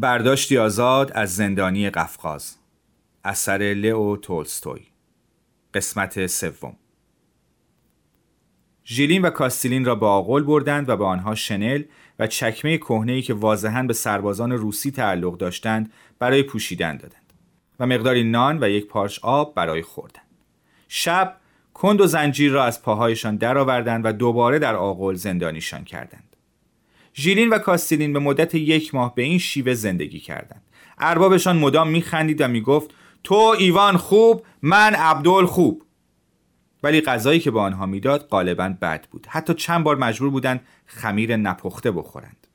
برداشتی آزاد از زندانی قفقاز. اثر لئو تولستوی. قسمت سوم. ژیلین و کاستیلین را به آغل بردند و به آنها شنل و چکمه کهنه‌ای که واضحا به سربازان روسی تعلق داشتند برای پوشیدن دادند و مقداری نان و یک پارچ آب برای خوردن. شب کند و زنجیر را از پاهایشان درآوردند و دوباره در آغل زندانیشان کردند. ژیلین و کاستیلین به مدت یک ماه به این شیوه زندگی کردند. اربابشان مدام میخندید و می‌گفت تو ایوان خوب من عبدال خوب. ولی غذایی که به آنها می‌داد غالبا بد بود. حتی چند بار مجبور بودند خمیر نپخته بخورند.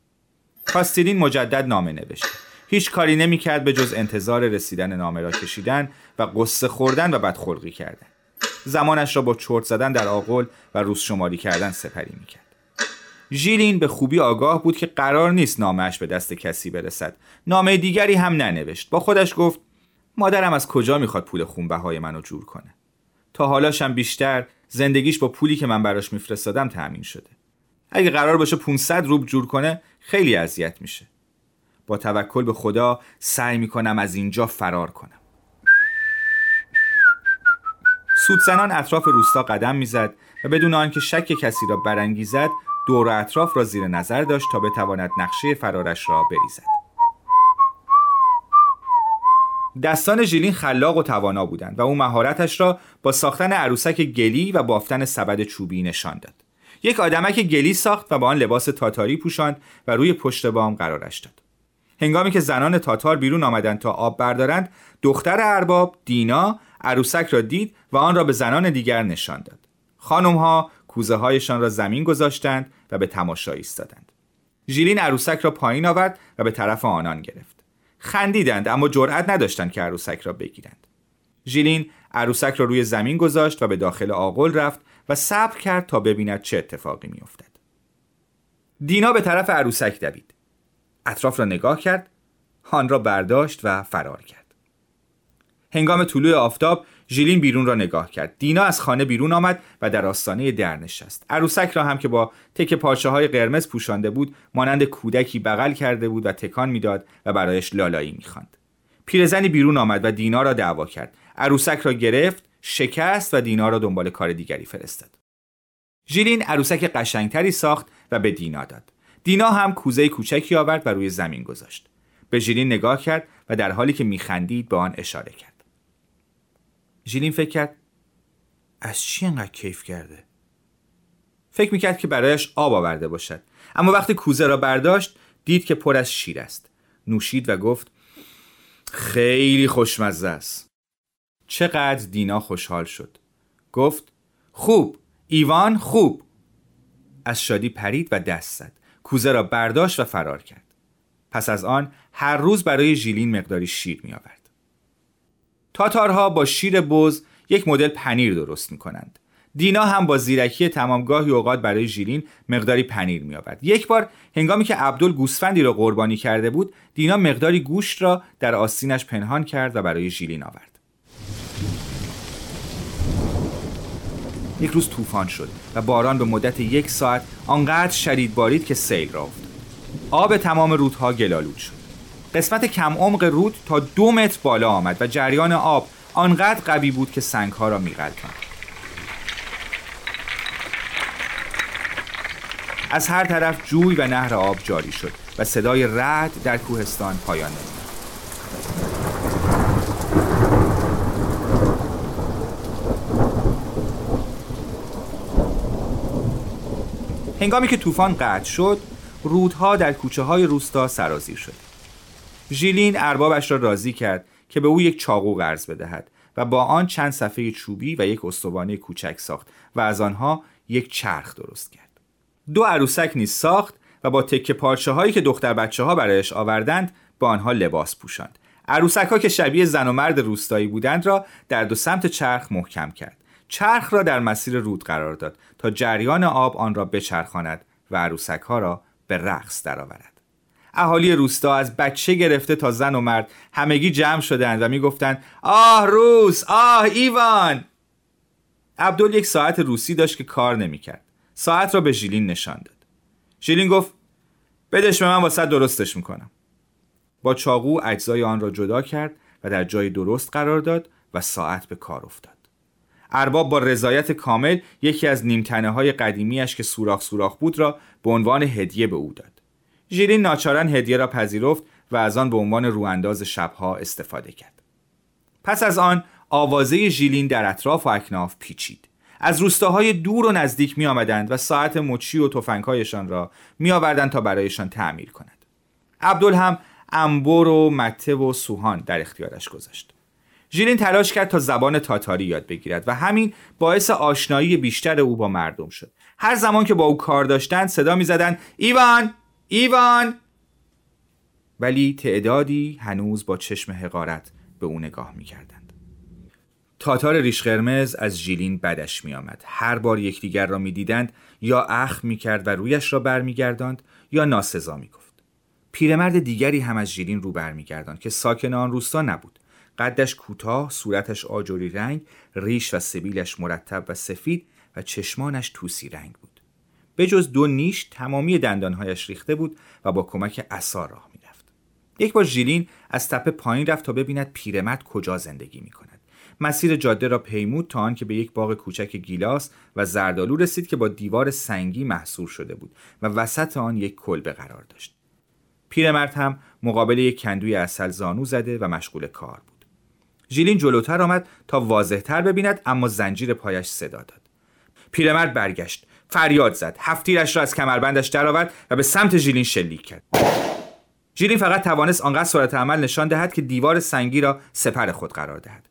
کاستیلین مجدد نامه نوشت هیچ کاری نمی‌کرد به جز انتظار رسیدن نامه را کشیدن و قصه خوردن و بدخلقی کردن. زمانش را با چرت زدن در آغل و روز شماری کردن سپری می‌کرد. ژیلین به خوبی آگاه بود که قرار نیست نامش به دست کسی برسد. نامه دیگری هم ننوشت. با خودش گفت مادرم از کجا می‌خواد پول خونبهای منو جور کنه؟ تا حالاشم بیشتر زندگیش با پولی که من براش میفرستادم تأمین شده. اگه قرار باشه 500 روب جور کنه خیلی اذیت میشه. با توکل به خدا سعی می‌کنم از اینجا فرار کنم. سودزنان اطراف روستا قدم می‌زد و بدون آنکه شک کسی را برانگیزد دور و اطراف را زیر نظر داشت تا بتواند نقشه فرارش را بریزد. دستان ژیلین خلاق و توانا بودند و او مهارتش را با ساختن عروسک گلی و بافتن سبد چوبی نشان داد. یک آدمک گلی ساخت و با آن لباس تاتاری پوشاند و روی پشت بام قرارش داد. هنگامی که زنان تاتار بیرون آمدند تا آب بردارند دختر ارباب دینا عروسک را دید و آن را به زنان دیگر نشان داد خانم ها کوزه هایشان را زمین گذاشتند و به تماشا ایستادند. ژیلین عروسک را پایین آورد و به طرف آنان گرفت. خندیدند اما جرأت نداشتند که عروسک را بگیرند. ژیلین عروسک را روی زمین گذاشت و به داخل آغل رفت و صبر کرد تا ببیند چه اتفاقی میافتد. دینا به طرف عروسک دوید. اطراف را نگاه کرد، آن را برداشت و فرار کرد. هنگام طلوع آفتاب ژیلین بیرون را نگاه کرد. دینا از خانه بیرون آمد و در آستانه در نشست. عروسک را هم که با تک پارچه های قرمز پوشانده بود مانند کودکی بغل کرده بود و تکان می‌داد و برایش لالایی می‌خواند. پیرزنی بیرون آمد و دینا را دعوا کرد. عروسک را گرفت شکست و دینا را دنبال کار دیگری فرستاد. ژیلین عروسک قشنگتری ساخت و به دینا داد. دینا هم کوزه کوچکی آورد و روی زمین گذاشت. به ژیلین نگاه کرد و در حالی که میخندید به آن اشاره کرد. ژیلین فکر کرد از چی انقدر کیف کرده؟ فکر می‌کرد که برایش آب آورده باشد. اما وقتی کوزه را برداشت دید که پر از شیر است. نوشید و گفت خیلی خوشمزه است. چقدر دینا خوشحال شد. گفت خوب ایوان خوب. از شادی پرید و دست زد. کوزه را برداشت و فرار کرد. پس از آن هر روز برای ژیلین مقداری شیر می آورد تاتارها با شیر بز یک مدل پنیر درست می کنند. دینا هم با زیرکی تمامگاهی اوقات برای ژیلین مقداری پنیر می آورد. یک بار هنگامی که عبدل گوسفندی را قربانی کرده بود دینا مقداری گوشت را در آستینش پنهان کرد و برای ژیلین آورد یک روز طوفان شد و باران به مدت یک ساعت آنقدر شدید بارید که سیل را افتاد آب تمام رودها گلالود شد قسمت کم عمق رود تا دو متر بالا آمد و جریان آب آنقدر قوی بود که سنگ ها را میقلباند از هر طرف جوی و نهر آب جاری شد و صدای رعد در کوهستان پایان یافت. هنگامی که طوفان قطع شد، رودها در کوچه های روستا سرازیر شد. ژیلین اربابش را راضی کرد که به او یک چاقو قرض بدهد و با آن چند صفحه چوبی و یک استوانه کوچک ساخت و از آنها یک چرخ درست کرد. دو عروسک نیز ساخت و با تکه پارچه هایی که دختر بچه ها برایش آوردند با آنها لباس پوشاند. عروسک ها که شبیه زن و مرد روستایی بودند را در دو سمت چرخ محکم کرد. چرخ را در مسیر رود قرار داد تا جریان آب آن را بچرخاند و عروسک ها را به رقص درآورد. اهالی روستا از بچه گرفته تا زن و مرد همگی جمع شدند و می‌گفتند آه روس آه ایوان! عبدال یک ساعت روسی داشت که کار نمی‌کرد. ساعت را به ژیلین نشان داد. ژیلین گفت بدش به من واسه درستش می‌کنم. با چاقو اجزای آن را جدا کرد و در جای درست قرار داد و ساعت به کار افتاد. ارباب با رضایت کامل یکی از نیمتنه های قدیمیش که سوراخ سوراخ بود را به عنوان هدیه به او داد. ژیلین ناچارن هدیه را پذیرفت و از آن به عنوان روانداز شبها استفاده کرد. پس از آن آوازه ژیلین در اطراف و اکناف پیچید. از روستاهای دور و نزدیک می آمدند و ساعت مچی و تفنگهایشان را می آوردند تا برایشان تعمیر کند. عبدال هم انبر و مته و سوهان در اختیارش گذاشت. ژیلین تلاش کرد تا زبان تاتاری یاد بگیرد و همین باعث آشنایی بیشتر او با مردم شد. هر زمان که با او کار داشتند صدا می‌زدند ایوان! ایوان. ولی تعدادی هنوز با چشم حقارت به او نگاه می‌کردند. تاتار ریش قرمز از ژیلین بدش میآمد. هر بار یکدیگر را می‌دیدند یا اخ می‌کرد و رویش را برمیگرداند یا ناسزا می‌گفت. پیرمرد دیگری هم از ژیلین رو برمیگرداند که ساکن آن روستا نبود. قدش کوتاه صورتش آجوری رنگ ریش و سبیلش مرتب و سفید و چشمانش توسی رنگ بود. به جز دو نیش تمامی دندانهایش ریخته بود و با کمک عصا راه می‌رفت. یک بار ژیلین از تپه پایین رفت تا ببیند پیرمرد کجا زندگی می کند. مسیر جاده را پیمود تا آنکه به یک باغ کوچک گیلاس و زردالو رسید که با دیوار سنگی محصور شده بود و وسط آن یک کلبه قرار داشت. پیرمرد هم مقابل یک کندوی اصل زانو زده و مشغول کار بود. ژیلین جلوتر آمد تا واضحتر ببیند اما زنجیر پایش صدا داد. پیرمرد برگشت. فریاد زد. هفتیرش را از کمربندش درآورد و به سمت ژیلین شلیک کرد. ژیلین فقط توانست آنقدر سرعت عمل نشان دهد که دیوار سنگی را سپر خود قرار دهد.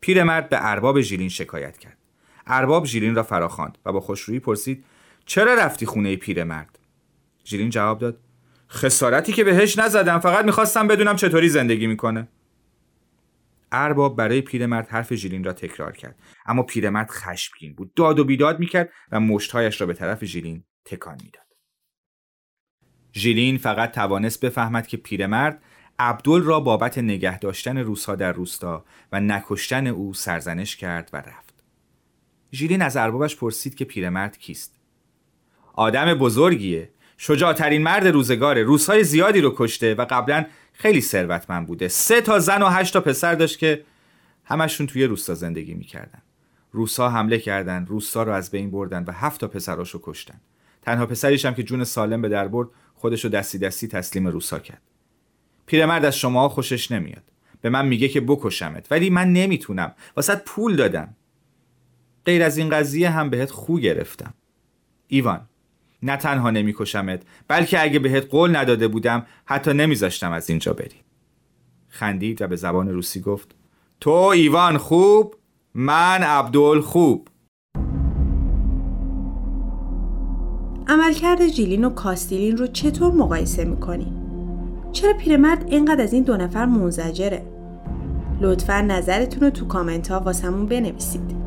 پیرمرد به ارباب ژیلین شکایت کرد. ارباب ژیلین را فراخواند و با خوشرویی پرسید چرا رفتی خونه پیرمرد؟ ژیلین جواب داد خسارتی که بهش نزدم فقط می‌خواستم بدونم چطوری زندگی می‌کنه. ارباب برای پیرمرد حرف ژیلین را تکرار کرد. اما پیرمرد خشمگین بود. داد و بیداد می‌کرد و مشتهایش را به طرف ژیلین تکان می‌داد. ژیلین فقط توانست بفهمد که پیرمرد عبدل را بابت نگه داشتن روسها در روستا و نکشتن او سرزنش کرد و رفت. ژیلین از اربابش پرسید که پیرمرد کیست. آدم بزرگیه. شجاعترین مرد روزگاره. روسهای زیادی رو کشته و قبلا خیلی ثروتمند بوده. سه تا زن و هشت تا پسر داشت که همشون توی روستا زندگی می‌کردن. روسا حمله کردن روستا رو از بین بردن و هفت تا پسراشو کشتن. تنها پسریش هم که جون سالم به در برد خودشو دستی دستی تسلیم روسا کرد. پیرمرد از شما خوشش نمیاد. به من میگه که بکشمت ولی من نمی‌تونم. واسط پول دادم. غیر از این قضیه هم بهت خو گرفتم. ایوان نه تنها نمیکشمت بلکه اگه بهت قول نداده بودم حتی نمیذاشتم از اینجا بری خندید و به زبان روسی گفت تو ایوان خوب من عبدال خوب عملکرد جیلین و کاستیلین رو چطور مقایسه می‌کنی؟ چرا پیرمرد اینقدر از این دو نفر منزجره؟ لطفا نظرتون رو تو کامنت ها واسمون بنویسید